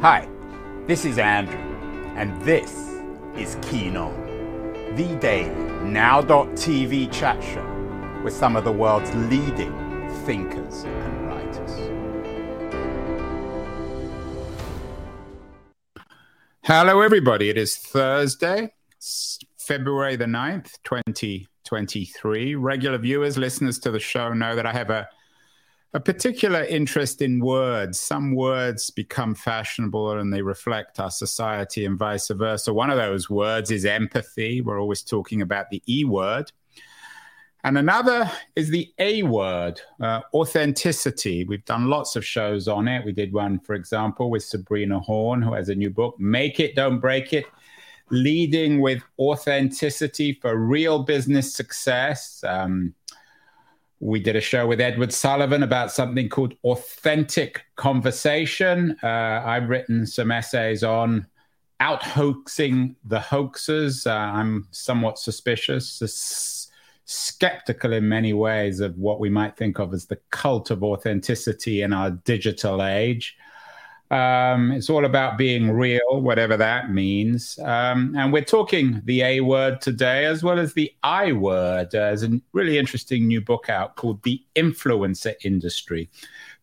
Hi, this is Andrew, and this is Keen On, the daily now.tv chat show with some of the world's leading thinkers and writers. Hello, everybody. It is Thursday, February the 9th, 2023. Regular viewers, listeners to the show know that I have a a particular interest in words. Some words become fashionable and they reflect our society and vice versa. One of those words is empathy. We're always talking about the E word. And another is the A word, uh, authenticity. We've done lots of shows on it. We did one, for example, with Sabrina Horn, who has a new book, Make It, Don't Break It Leading with Authenticity for Real Business Success. Um, we did a show with Edward Sullivan about something called authentic conversation. Uh, I've written some essays on out hoaxing the hoaxers. Uh, I'm somewhat suspicious, s- skeptical in many ways of what we might think of as the cult of authenticity in our digital age. Um, it's all about being real, whatever that means. Um, and we're talking the A word today, as well as the I word. Uh, there's a really interesting new book out called The Influencer Industry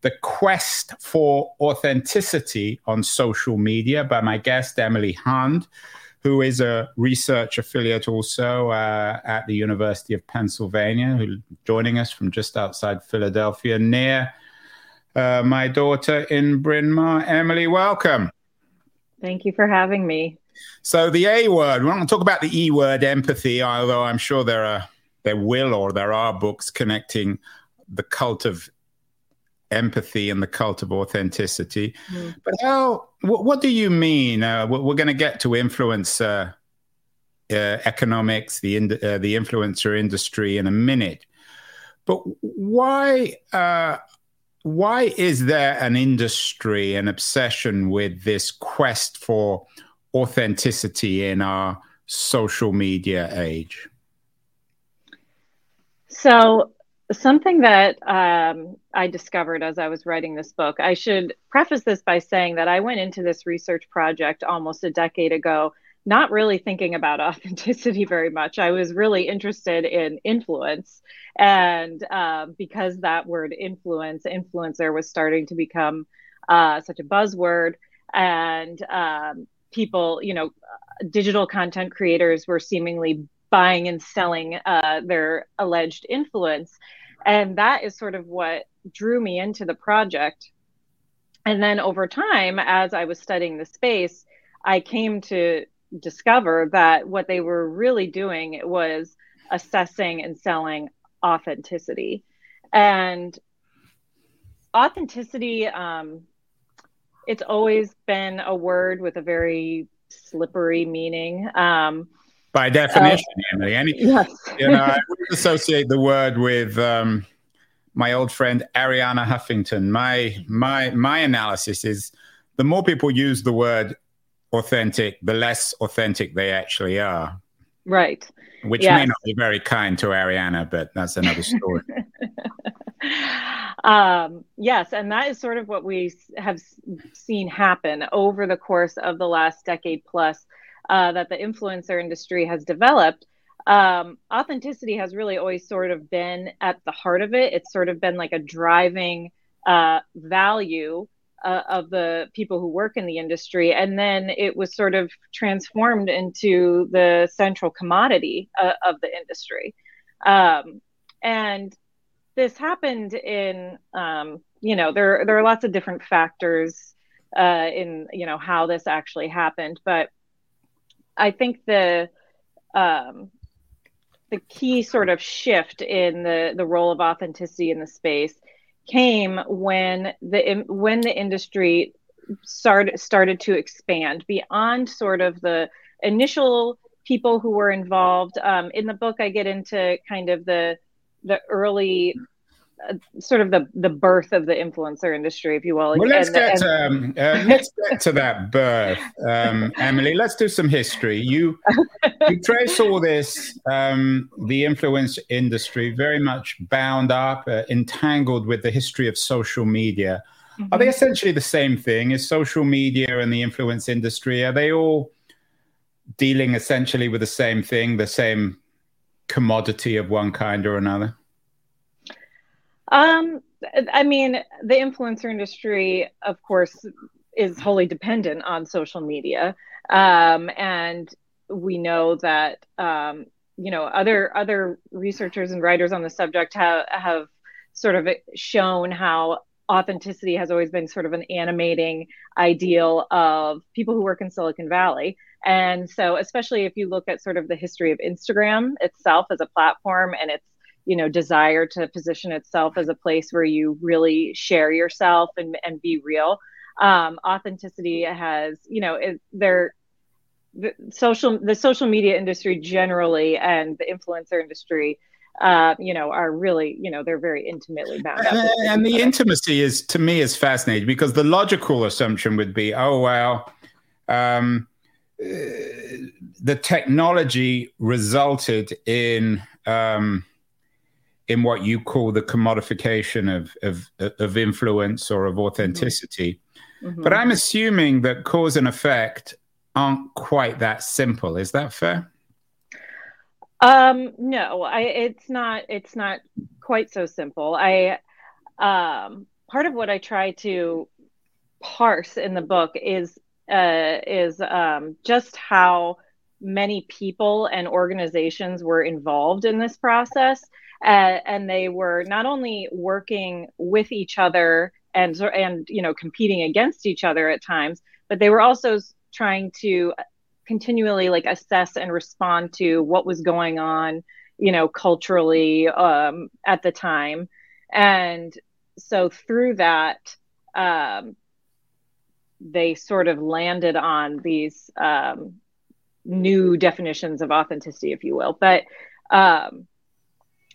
The Quest for Authenticity on Social Media by my guest, Emily Hund, who is a research affiliate also uh, at the University of Pennsylvania, who's joining us from just outside Philadelphia near uh, my daughter in Bryn Mawr. Emily, welcome. Thank you for having me. So the A word, We're going to talk about the E word, empathy, although I'm sure there are there will or there are books connecting the cult of empathy and the cult of authenticity. Mm. But how? What, what, do you mean? Uh, we're, going to get to influence uh, uh, economics, the in, uh, the influencer industry in a minute. But why uh, why is there an industry, an obsession with this quest for authenticity in our social media age? So, something that um, I discovered as I was writing this book, I should preface this by saying that I went into this research project almost a decade ago not really thinking about authenticity very much. I was really interested in influence. And uh, because that word influence, influencer was starting to become uh, such a buzzword, and um, people, you know, digital content creators were seemingly buying and selling uh, their alleged influence. And that is sort of what drew me into the project. And then over time, as I was studying the space, I came to discover that what they were really doing it was assessing and selling authenticity. And authenticity, um, it's always been a word with a very slippery meaning. Um, By definition, uh, Emily, any, yes. you know, I associate the word with um, my old friend Arianna Huffington. My my my analysis is the more people use the word authentic, the less authentic they actually are. Right. Which yes. may not be very kind to Arianna, but that's another story. um, yes, and that is sort of what we have seen happen over the course of the last decade plus uh, that the influencer industry has developed. Um, authenticity has really always sort of been at the heart of it. It's sort of been like a driving uh, value uh, of the people who work in the industry. And then it was sort of transformed into the central commodity uh, of the industry. Um, and this happened in, um, you know, there, there are lots of different factors uh, in, you know, how this actually happened. But I think the, um, the key sort of shift in the, the role of authenticity in the space came when the when the industry started started to expand beyond sort of the initial people who were involved. Um, in the book, I get into kind of the the early sort of the the birth of the influencer industry, if you will. Well, let's and, get and... um, uh, let's get to that birth, um, Emily. Let's do some history. You you trace all this, um, the influence industry, very much bound up, uh, entangled with the history of social media. mm-hmm. are they essentially the same thing? Is social media and the influence industry are they all dealing essentially with the same thing, the same commodity of one kind or another? Um, I mean, the influencer industry, of course, is wholly dependent on social media, um, and we know that um, you know other other researchers and writers on the subject have have sort of shown how authenticity has always been sort of an animating ideal of people who work in Silicon Valley. And so, especially if you look at sort of the history of Instagram itself as a platform and its you know desire to position itself as a place where you really share yourself and, and be real. Um, authenticity has you know it, there the social the social media industry generally and the influencer industry uh, you know are really you know they're very intimately bound up and, and the intimacy is to me is fascinating because the logical assumption would be oh well um, uh, the technology resulted in um, in what you call the commodification of of, of influence or of authenticity. Mm-hmm. But I'm assuming that cause and effect aren't quite that simple. Is that fair? Um, no, I, it's not. It's not quite so simple. I um, part of what I try to parse in the book is uh, is um, just how many people and organizations were involved in this process uh, and they were not only working with each other and and you know competing against each other at times but they were also trying to continually like assess and respond to what was going on you know culturally um, at the time. And so through that um, they sort of landed on these um, new definitions of authenticity if you will. But um,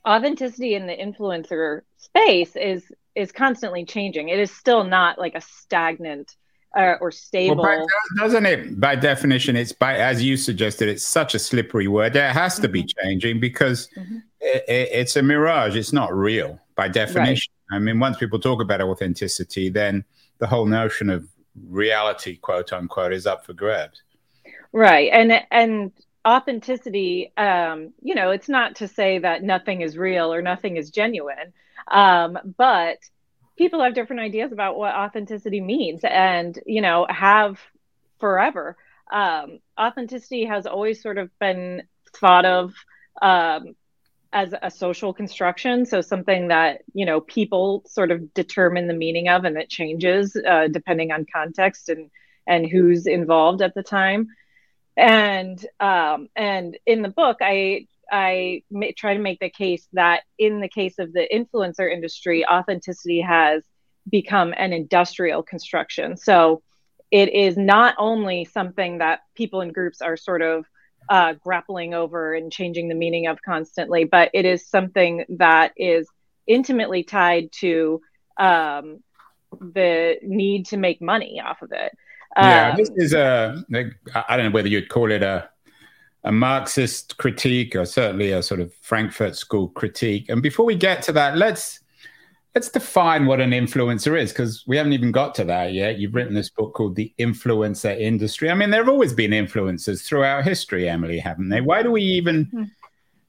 authenticity in the influencer space is is constantly changing. It is still not like a stagnant uh, or stable. Well, doesn't it? By definition, it's by as you suggested, it's such a slippery word. It has to mm-hmm. be changing because mm-hmm. it, it, it's a mirage. It's not real by definition. Right. I mean, once people talk about authenticity, then the whole notion of reality, quote unquote, is up for grabs. Right, and and authenticity um, you know it's not to say that nothing is real or nothing is genuine um, but people have different ideas about what authenticity means and you know have forever. Um, authenticity has always sort of been thought of um, as a social construction so something that you know people sort of determine the meaning of and it changes uh, depending on context and and who's involved at the time and um, and in the book i i try to make the case that in the case of the influencer industry authenticity has become an industrial construction. So it is not only something that people and groups are sort of uh, grappling over and changing the meaning of constantly but it is something that is intimately tied to um, the need to make money off of it yeah, um, this is a, I don't know whether you'd call it a, a Marxist critique or certainly a sort of Frankfurt School critique. And before we get to that, let's let's define what an influencer is because we haven't even got to that yet. You've written this book called The Influencer Industry. I mean, there have always been influencers throughout history, Emily, haven't they? Why do we even mm-hmm.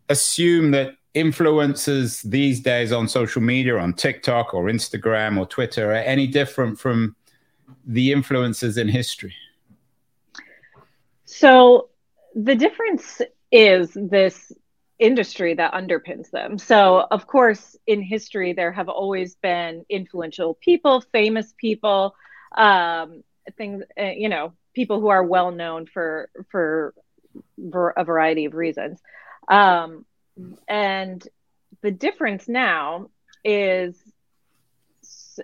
assume that influencers these days on social media, on TikTok or Instagram or Twitter, are any different from the influences in history? So the difference is this industry that underpins them. So, of course, in history, there have always been influential people, famous people, um, things, uh, you know, people who are well known for for a variety of reasons. Um, and the difference now is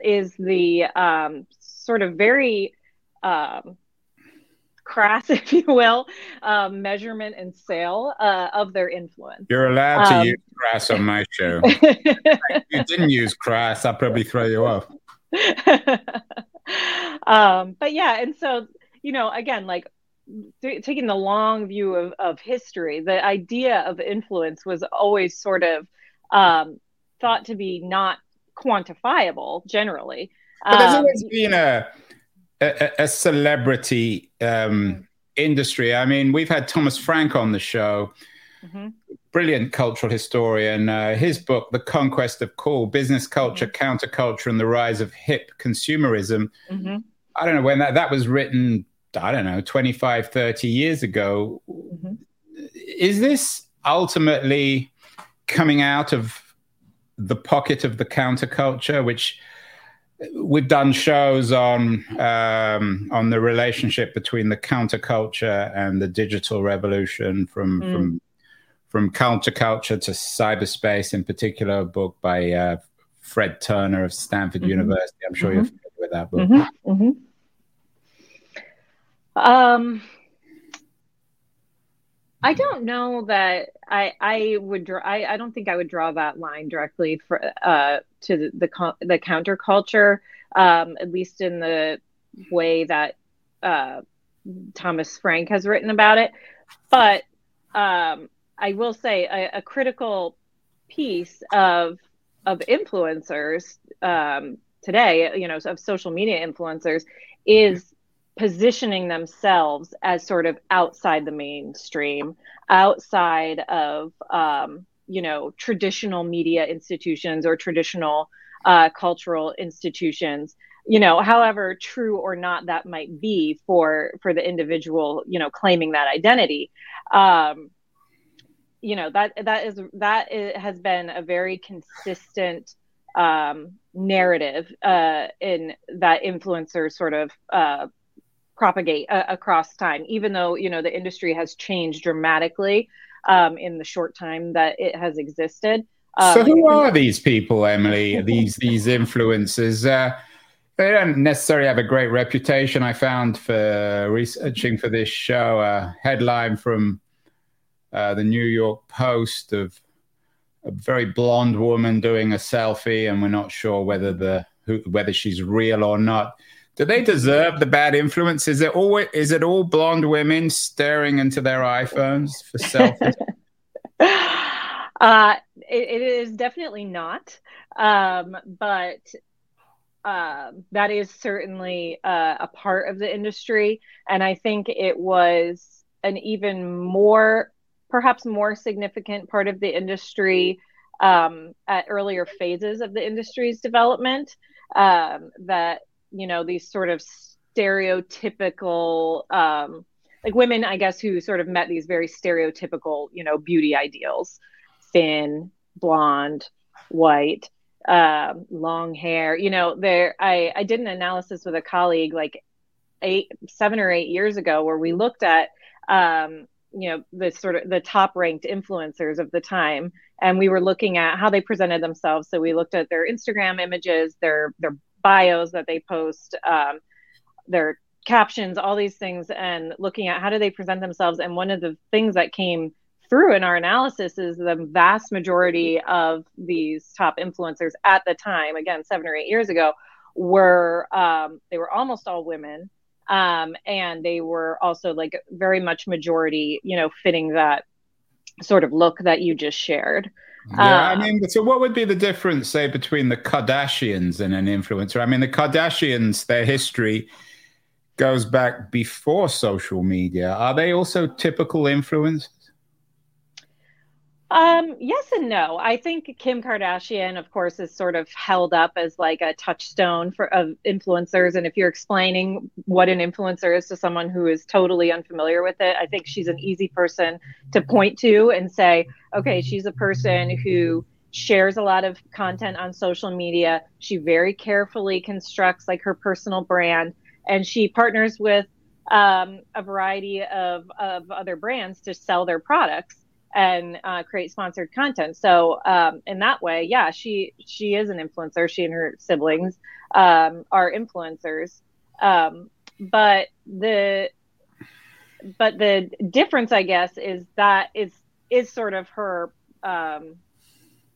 is the um, sort of very um, crass, if you will, um, measurement and sale uh, of their influence. You're allowed to um, use crass on my show. if you didn't use crass, I'll probably throw you off. um, but yeah, and so you know, again, like th- taking the long view of, of history, the idea of influence was always sort of um, thought to be not quantifiable generally But there's um, always been a a, a celebrity um, industry. I mean, we've had Thomas Frank on the show, mm-hmm. brilliant cultural historian. Uh, his book, The Conquest of Cool Business Culture, mm-hmm. Counterculture, and the Rise of Hip Consumerism. Mm-hmm. I don't know when that, that was written, I don't know, 25, 30 years ago. Mm-hmm. Is this ultimately coming out of the pocket of the counterculture, which we've done shows on um, on the relationship between the counterculture and the digital revolution from mm. from from counterculture to cyberspace in particular a book by uh, fred turner of stanford mm-hmm. university i'm sure mm-hmm. you're familiar with that book mm-hmm. mm-hmm. um, I don't know that I I would draw. I, I don't think I would draw that line directly for uh, to the the, the counterculture, um, at least in the way that uh, Thomas Frank has written about it. But um, I will say a, a, critical piece of of influencers um, today, you know, of social media influencers, is positioning themselves as sort of outside the mainstream, outside of um, you know traditional media institutions or traditional uh, cultural institutions. You know, however true or not that might be for for the individual, you know, claiming that identity. Um, you know that that is that is, has been a very consistent um, narrative uh, in that influencers sort of uh, propagate uh, across time, even though you know the industry has changed dramatically um, in the short time that it has existed. Um, so, who are these people, Emily? these these influencers? Uh, they don't necessarily have a great reputation. I found for researching for this show a headline from uh, the New York Post of a very blonde woman doing a selfie, and we're not sure whether the who, whether she's real or not. Do they deserve the bad influence? Is it all is it all blonde women staring into their iPhones for selfies? uh, it, it is definitely not, um, but uh, that is certainly uh, a part of the industry, and I think it was an even more, perhaps more significant part of the industry um, at earlier phases of the industry's development. Um, that you know these sort of stereotypical um, like women i guess who sort of met these very stereotypical you know beauty ideals. Thin blonde white um, long hair. You know there i i did an analysis with a colleague like eight seven or eight years ago where we looked at um, you know the sort of the top ranked influencers of the time. And we were looking at how they presented themselves. So we looked at their instagram images their their bios that they post, um, their captions, all these things, and looking at how do they present themselves. And one of the things that came through in our analysis is the vast majority of these top influencers at the time, again, seven or eight years ago, were um, they were almost all women. Um, and they were also like very much majority, you know, fitting that sort of look that you just shared. Yeah, uh, I mean, so what would be the difference, say, between the Kardashians and an influencer? I mean, the Kardashians, their history goes back before social media. Are they also typical influencers? Um, yes and no. I think Kim Kardashian, of course, is sort of held up as like a touchstone for of influencers. And if you're explaining what an influencer is to someone who is totally unfamiliar with it, I think she's an easy person to point to and say, okay, she's a person who shares a lot of content on social media. She very carefully constructs like her personal brand, and she partners with um, a variety of, of other brands to sell their products and uh, create sponsored content. So um, in that way, yeah, she she is an influencer. She and her siblings um, are influencers. Um, but the but the difference, I guess, is that is is sort of her um,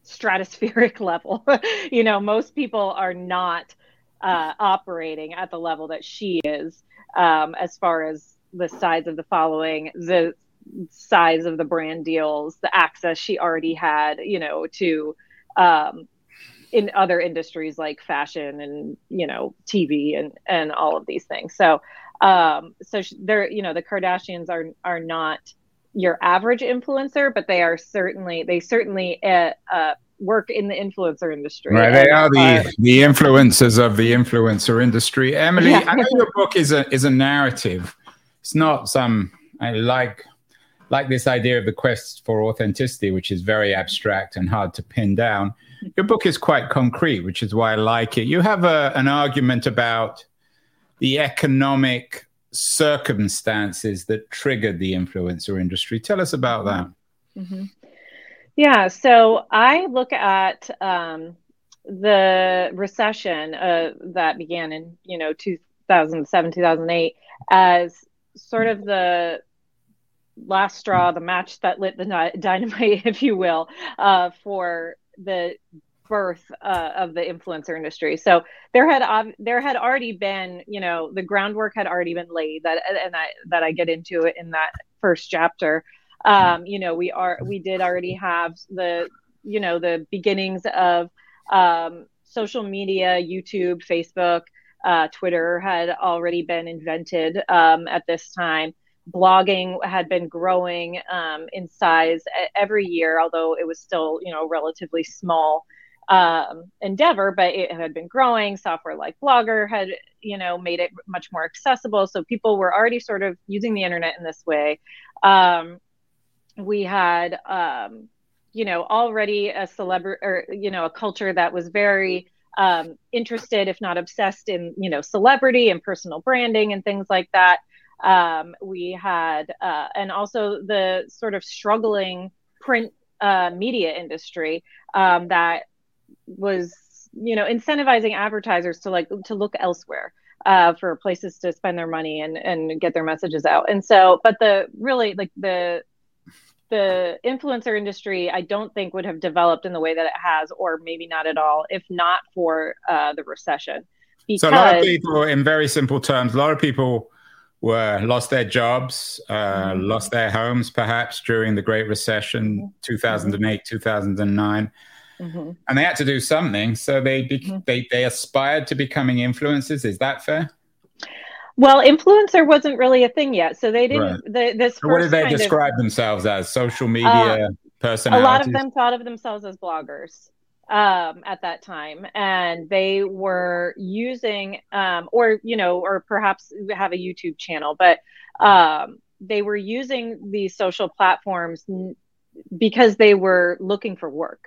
stratospheric level. you know, most people are not uh, operating at the level that she is um, as far as the size of the following, the size of the brand deals, the access she already had, you know, to um, in other industries like fashion and you know TV and and all of these things. So um, so they're you know the Kardashians are are not your average influencer, but they are certainly they certainly uh, uh, work in the influencer industry. Right, they are the the influencers of the influencer industry. Emily, yeah. I know your book is a is a narrative. It's not some I like like this idea of the quest for authenticity, which is very abstract and hard to pin down. Your book is quite concrete, which is why I like it. You have a, an argument about the economic circumstances that triggered the influencer industry. Tell us about that. Mm-hmm. Yeah, so I look at um, the recession uh, that began in you know 2007 2008 as sort of the last straw, the match that lit the dynamite, if you will, uh, for the birth uh, of the influencer industry. So there had there had already been, you know, the groundwork had already been laid. That and I, that I get into it in that first chapter. Um, you know, we are we did already have the you know the beginnings of um, social media, YouTube, Facebook, uh, Twitter had already been invented um, at this time blogging had been growing um, in size every year, although it was still, you know, relatively small um, endeavor, but it had been growing. Software like Blogger had, you know, made it much more accessible. So people were already sort of using the internet in this way. Um, we had, um, you know, already a celebrity or, you know, a culture that was very um, interested, if not obsessed in, you know, celebrity and personal branding and things like that. Um, we had, uh, and also the sort of struggling print uh, media industry um, that was, you know, incentivizing advertisers to like to look elsewhere. Uh, for places to spend their money and, and get their messages out. And so, but the really like the the influencer industry, I don't think would have developed in the way that it has, or maybe not at all, if not for uh, the recession. Because, so a lot of people, in very simple terms, a lot of people were lost their jobs, uh, mm-hmm. lost their homes, perhaps during the Great Recession, mm-hmm. 2008, 2009. Mm-hmm. And they had to do something, so they, be- mm-hmm. they they aspired to becoming influencers. Is that fair? Well, influencer wasn't really a thing yet, so they didn't. Right. The, this so what did they describe of, uh, themselves as? Social media uh, personalities. A lot of them thought of themselves as bloggers um, at that time, and they were using, um, or you know, or perhaps have a YouTube channel, but um, they were using these social platforms n- because they were looking for work.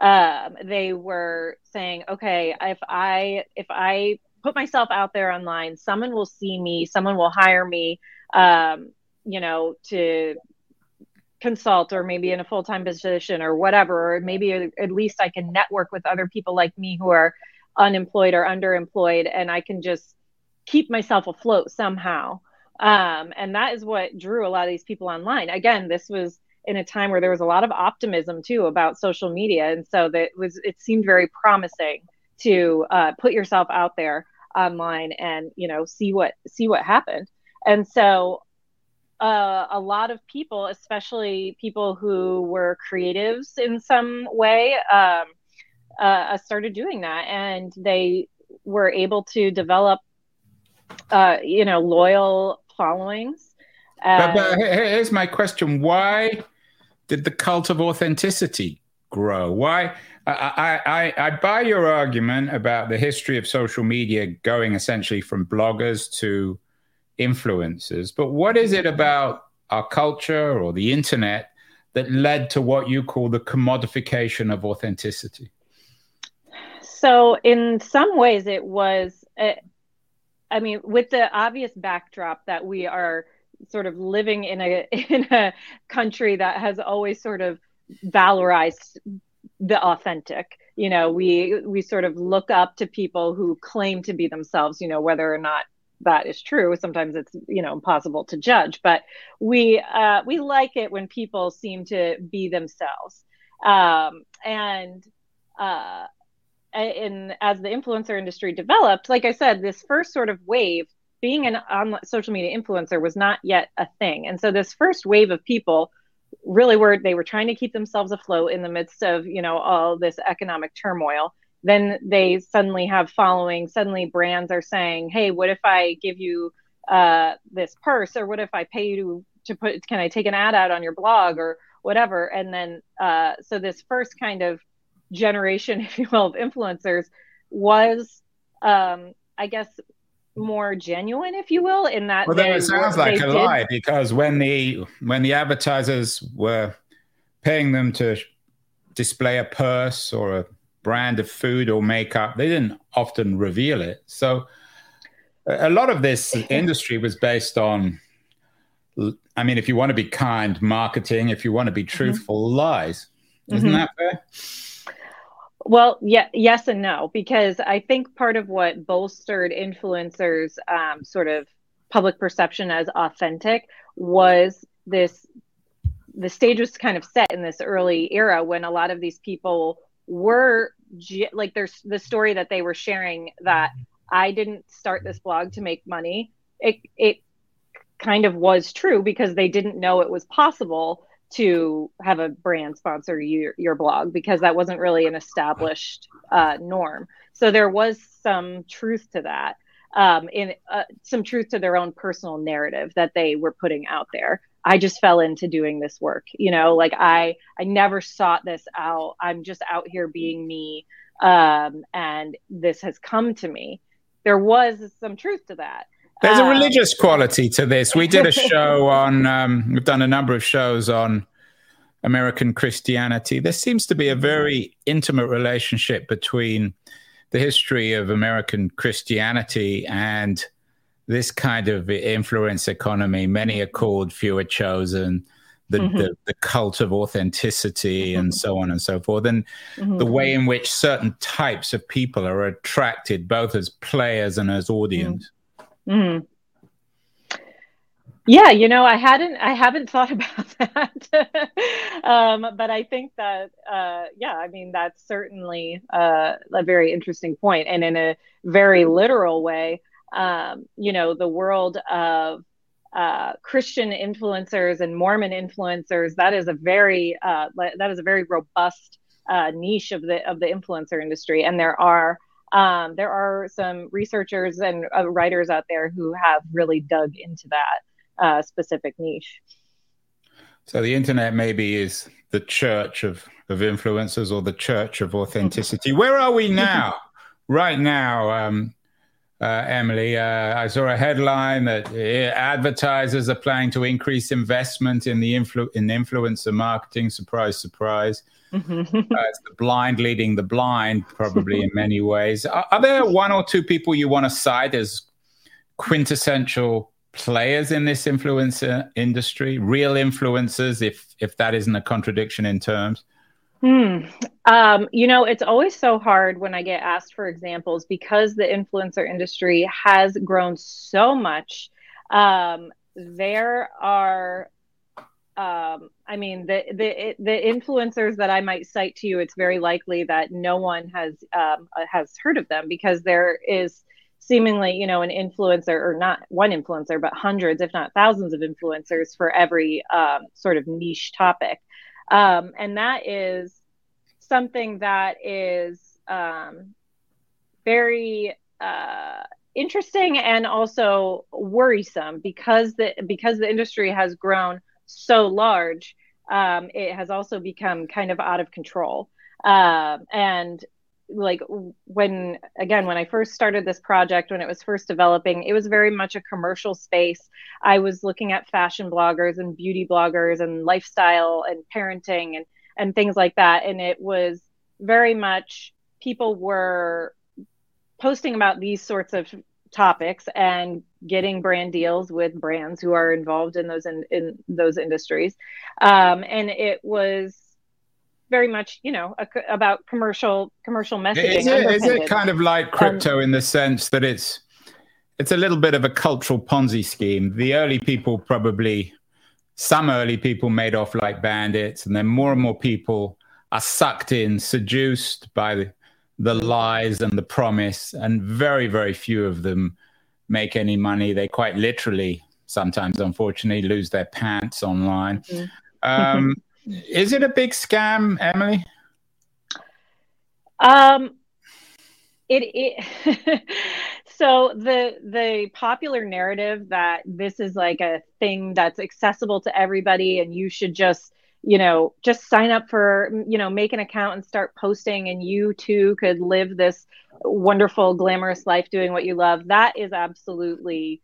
Um, they were saying, okay, if I if I put myself out there online, someone will see me, someone will hire me, um, you know, to consult or maybe in a full-time position or whatever or maybe at least i can network with other people like me who are unemployed or underemployed and i can just keep myself afloat somehow. Um, and that is what drew a lot of these people online. Again this was in a time where there was a lot of optimism too about social media and so that was it seemed very promising to uh, put yourself out there online and you know see what see what happened. And so uh, a lot of people, especially people who were creatives in some way, um, uh, started doing that, and they were able to develop, uh, you know, loyal followings. but, but here's my question: Why did the cult of authenticity grow? Why? I, I, I buy your argument about the history of social media going essentially from bloggers to influences. But what is it about our culture or the internet that led to what you call the commodification of authenticity? So, in some ways, it was, uh, I mean, with the obvious backdrop that we are sort of living in a in a country that has always sort of valorized the authentic you know we we sort of look up to people who claim to be themselves you know whether or not that is true. Sometimes it's you know impossible to judge, but we uh, we like it when people seem to be themselves. Um, and uh, in as the influencer industry developed, like I said, this first sort of wave, being an on social media influencer was not yet a thing, and so this first wave of people really were they were trying to keep themselves afloat in the midst of you know all this economic turmoil then they suddenly have following. Suddenly, brands are saying, "Hey, what if I give you uh, this purse, or what if I pay you to, to put? Can I take an ad out on your blog, or whatever?" And then, uh, so this first kind of generation, if you will, of influencers was, um, I guess, more genuine, if you will, in that. Well, then it sounds like a did... lie because when the when the advertisers were paying them to display a purse or a brand of food or makeup, they didn't often reveal it. So a lot of this industry was based on. I mean, if you want to be kind, marketing. If you want to be mm-hmm. truthful, mm-hmm. lies. Isn't mm-hmm. that fair? Well, yeah, yes and no, because I think part of what bolstered influencers' um, sort of public perception as authentic was this. The stage was kind of set in this early era when a lot of these people were like, there's the story that they were sharing that I didn't start this blog to make money. It it kind of was true because they didn't know it was possible to have a brand sponsor your, your blog because that wasn't really an established uh, norm. So there was some truth to that, um, in uh, some truth to their own personal narrative that they were putting out there. I just fell into doing this work, you know, like I I never sought this out. I'm just out here being me, um, and this has come to me. There was some truth to that. There's a um, religious quality to this. We did a show on, um, we've done a number of shows on American Christianity. There seems to be a very intimate relationship between the history of American Christianity and this kind of influence economy. Many are called, few are chosen. The, mm-hmm. the, the, cult of authenticity mm-hmm. and so on and so forth, and mm-hmm. the way in which certain types of people are attracted both as players and as audience. Mm. Yeah, you know, I hadn't, I haven't thought about that, um, but I think that, uh, yeah, I mean, that's certainly uh, a very interesting point, and in a very literal way, um, you know, the world of uh, Christian influencers and Mormon influencers that is a very uh, that is a very robust uh, niche of the of the influencer industry, and there are um, there are some researchers and uh, writers out there who have really dug into that uh, specific niche. So the internet maybe is the church of, of influencers or the church of authenticity. Where are we now? right now, um, uh, Emily, uh, I saw a headline that uh, advertisers are planning to increase investment in the influ- in influencer marketing. Surprise, surprise. Mm-hmm. uh, it's the blind leading the blind, probably in many ways. Are, are, there one or two people you want to cite as quintessential players in this influencer industry, real influencers, if if that isn't a contradiction in terms? Hmm. Um, you know, it's always so hard when I get asked for examples because the influencer industry has grown so much. Um, there are um, I mean, the the the influencers that I might cite to you, it's very likely that no one has um, uh, has heard of them because there is seemingly, you know, an influencer or not one influencer, but hundreds, if not thousands, of influencers for every um, sort of niche topic, um, and that is something that is um, very uh, interesting and also worrisome because the because the industry has grown so large, um, it has also become kind of out of control. Uh, and like when again when i first started this project when it was first developing it was very much a commercial space. I was looking at fashion bloggers and beauty bloggers and lifestyle and parenting and and things like that. And it was very much people were posting about these sorts of topics and getting brand deals with brands who are involved in those in, in those industries. Um, and it was very much you know a, about commercial commercial messaging is it, is it kind of like crypto um, in the sense that it's it's a little bit of a cultural ponzi scheme the early people probably some early people made off like bandits and then more and more people are sucked in seduced by the the lies and the promise, and very, very few of them make any money. They quite literally, sometimes, unfortunately, lose their pants online. Mm. Um, is it a big scam, Emily? Um, it, it so the the popular narrative that this is like a thing that's accessible to everybody and you should just you know just sign up for you know make an account and start posting and you too could live this wonderful glamorous life doing what you love that is absolutely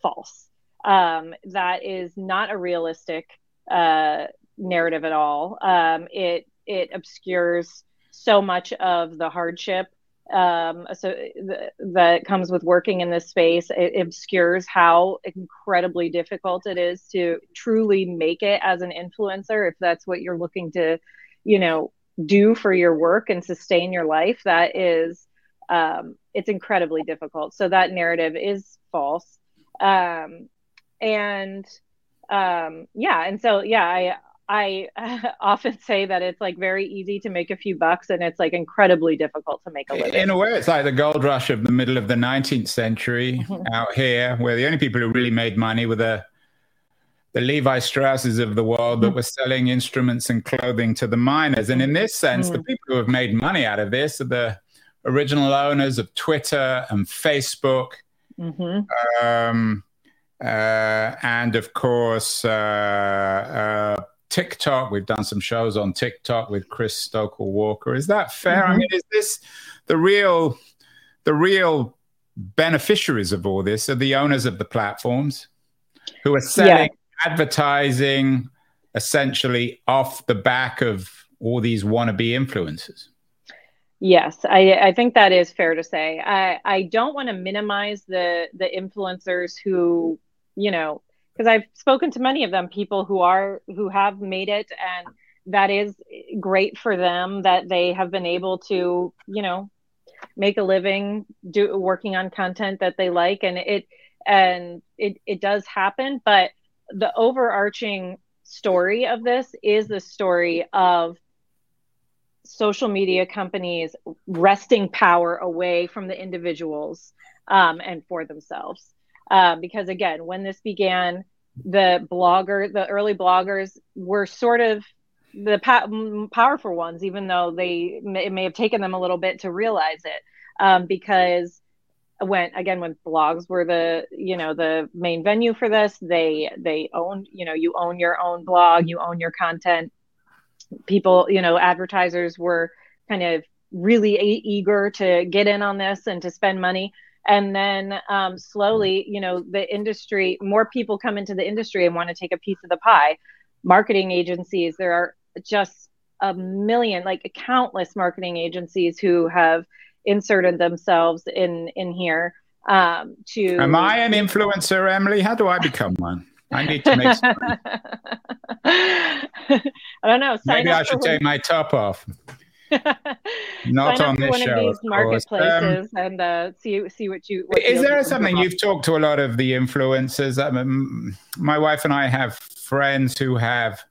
false um, that is not a realistic uh, narrative at all um, it it obscures so much of the hardship um, so th- that comes with working in this space. It obscures how incredibly difficult it is to truly make it as an influencer. If that's what you're looking to, you know, do for your work and sustain your life, that is, um, it's incredibly difficult. So that narrative is false. Um, and um, yeah, and so yeah, I I often say that it's like very easy to make a few bucks and it's like incredibly difficult to make a living. In a way, it's like the gold rush of the middle of the 19th century mm-hmm. out here, where the only people who really made money were the the Levi Strausses of the world that mm-hmm. were selling instruments and clothing to the miners. And in this sense, the people who have made money out of this are the original owners of Twitter and Facebook. Mm-hmm. Um, uh, and of course, uh, uh, TikTok. We've done some shows on TikTok with Chris Stokel Walker. Is that fair? Mm-hmm. I mean, is this the real the real beneficiaries of all this are the owners of the platforms who are selling yeah. advertising essentially off the back of all these wannabe influencers. Yes, I, I think that is fair to say. I, I don't want to minimize the the influencers who, you know, because I've spoken to many of them, people who are who have made it, and that is great for them that they have been able to, you know, make a living do working on content that they like, and it and it it does happen, but the overarching story of this is the story of social media companies wresting power away from the individuals um, and for themselves. Um, because again, when this began, the blogger, the early bloggers were sort of the pa- powerful ones, even though they it may have taken them a little bit to realize it. Um, because when again when blogs were the you know the main venue for this they they own you know you own your own blog you own your content people you know advertisers were kind of really eager to get in on this and to spend money and then um, slowly you know the industry more people come into the industry and want to take a piece of the pie. Marketing agencies there are just a million like countless marketing agencies who have inserted themselves in in here um to am i an influencer emily? How do i become one? I need to make some i don't know. Maybe i should take my top off Not on this one show, of these marketplaces um, and uh, see see what you. What is there something you've talked to a lot of the influencers? I mean, my wife and I have friends who have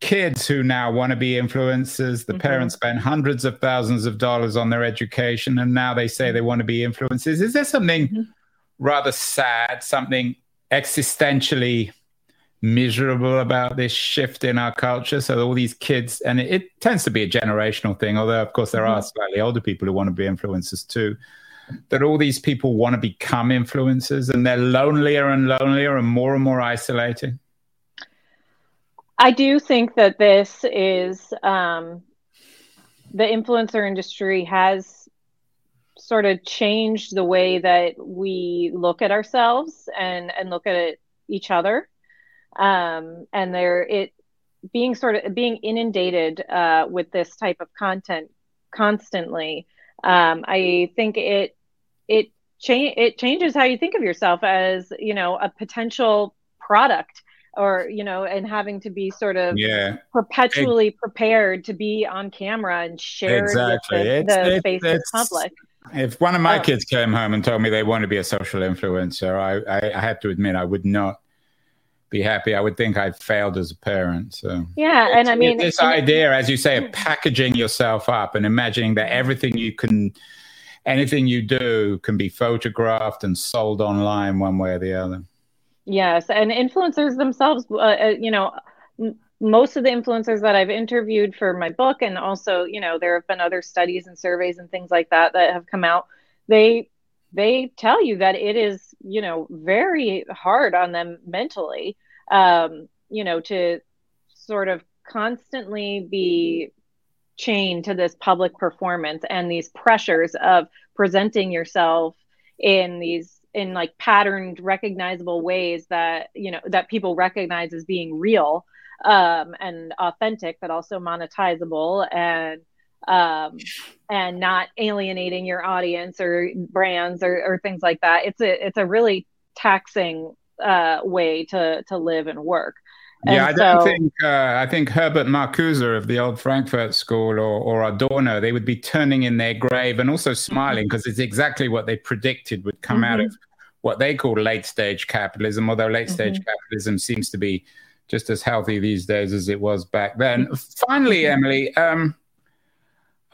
kids who now want to be influencers. The mm-hmm. parents spend hundreds of thousands of dollars on their education, and now they say they want to be influencers. Is there something mm-hmm. rather sad, something existentially miserable about this shift in our culture. So all these kids, and it, it tends to be a generational thing, although of course there are mm-hmm. slightly older people who want to be influencers too. That all these people want to become influencers, and they're lonelier and lonelier and more and more isolating. I do think that this is um, the influencer industry has sort of changed the way that we look at ourselves and and look at each other um, and there it being sort of being inundated uh, with this type of content constantly um, i think it it change it changes how you think of yourself as you know a potential product or you know and having to be sort of yeah perpetually it, prepared to be on camera and share exactly. with the, the face of the public if one of my oh. kids came home and told me they want to be a social influencer I, I, I have to admit i would not be happy. I would think I failed as a parent. So yeah, and I mean this idea, as you say, of packaging yourself up and imagining that everything you can, anything you do, can be photographed and sold online one way or the other. Yes, and influencers themselves, uh, uh you know, most of the influencers that I've interviewed for my book, and also, you know, there have been other studies and surveys and things like that that have come out. They they tell you that it is, you know, very hard on them mentally, um, you know, to sort of constantly be chained to this public performance and these pressures of presenting yourself in these in like patterned recognizable ways that you know that people recognize as being real um, and authentic but also monetizable and um, and not alienating your audience or brands or, or things like that it's a it's a really taxing uh, way to to live and work and yeah, I don't think uh, I think Herbert Marcuse of the old Frankfurt School or, or Adorno they would be turning in their grave and also smiling because mm-hmm. it's exactly what they predicted would come mm-hmm. out of what they call late stage capitalism. Although late stage mm-hmm. capitalism seems to be just as healthy these days as it was back then. Finally, mm-hmm. Emily, um,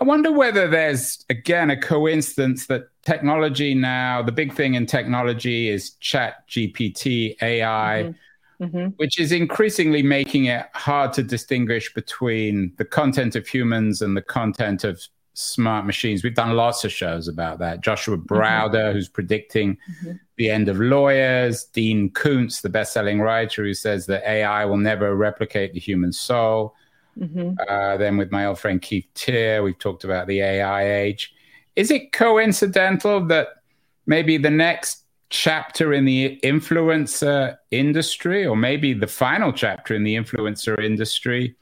I wonder whether there's again a coincidence that technology now the big thing in technology is Chat GPT AI. Mm-hmm mm-hmm. which is increasingly making it hard to distinguish between the content of humans and the content of smart machines. We've done lots of shows about that. Joshua mm-hmm. Browder, mm-hmm. who's predicting mm-hmm. the end of lawyers, Dean Koontz, the best-selling writer, who says that AI will never replicate the human soul. Mm-hmm. Uh, then with my old friend Keith Teare, we've talked about the AI age. Is it coincidental that maybe the next chapter in the influencer industry, or maybe the final chapter in the influencer industry,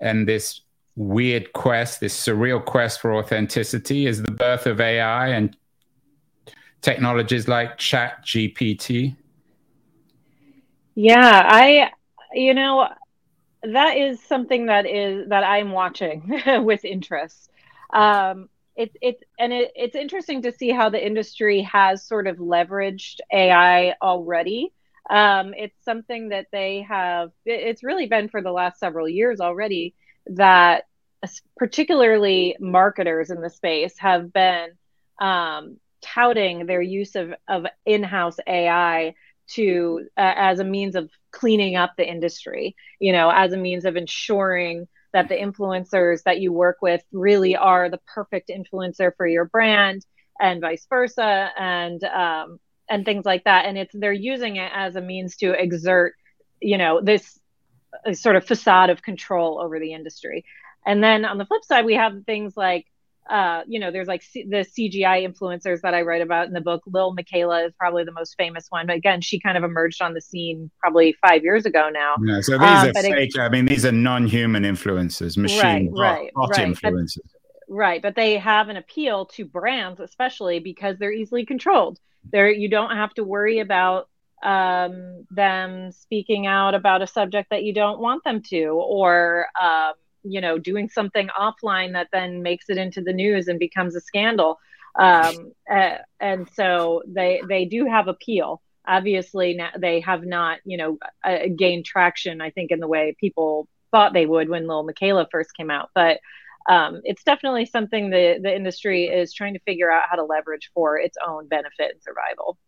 and this weird quest, this surreal quest for authenticity, is the birth of AI and technologies like Chat GPT. Yeah, I, you know, that is something that is that I'm watching with interest. Um, it's it's and it, it's interesting to see how the industry has sort of leveraged AI already. Um, it's something that they have. It's really been for the last several years already that particularly marketers in the space have been um, touting their use of, of in-house AI to uh, as a means of cleaning up the industry. You know, as a means of ensuring that the influencers that you work with really are the perfect influencer for your brand and vice versa and um, and things like that and it's they're using it as a means to exert you know this uh, sort of facade of control over the industry and then on the flip side we have things like uh, you know, there's like C- the CGI influencers that I write about in the book. Lil Miquela is probably the most famous one. But again, she kind of emerged on the scene probably five years ago now. Yeah, so these um, are fake. It, I mean, these are non-human influencers, machine right, bot, right, bot right. influencers. But, right, but they have an appeal to brands, especially because they're easily controlled. There, you don't have to worry about um, them speaking out about a subject that you don't want them to, or um, you know doing something offline that then makes it into the news and becomes a scandal. Um, uh, and so they they do have appeal. Obviously now they have not you know uh, gained traction i think in the way people thought they would when Lil Miquela first came out. But um, it's definitely something the the industry is trying to figure out how to leverage for its own benefit and survival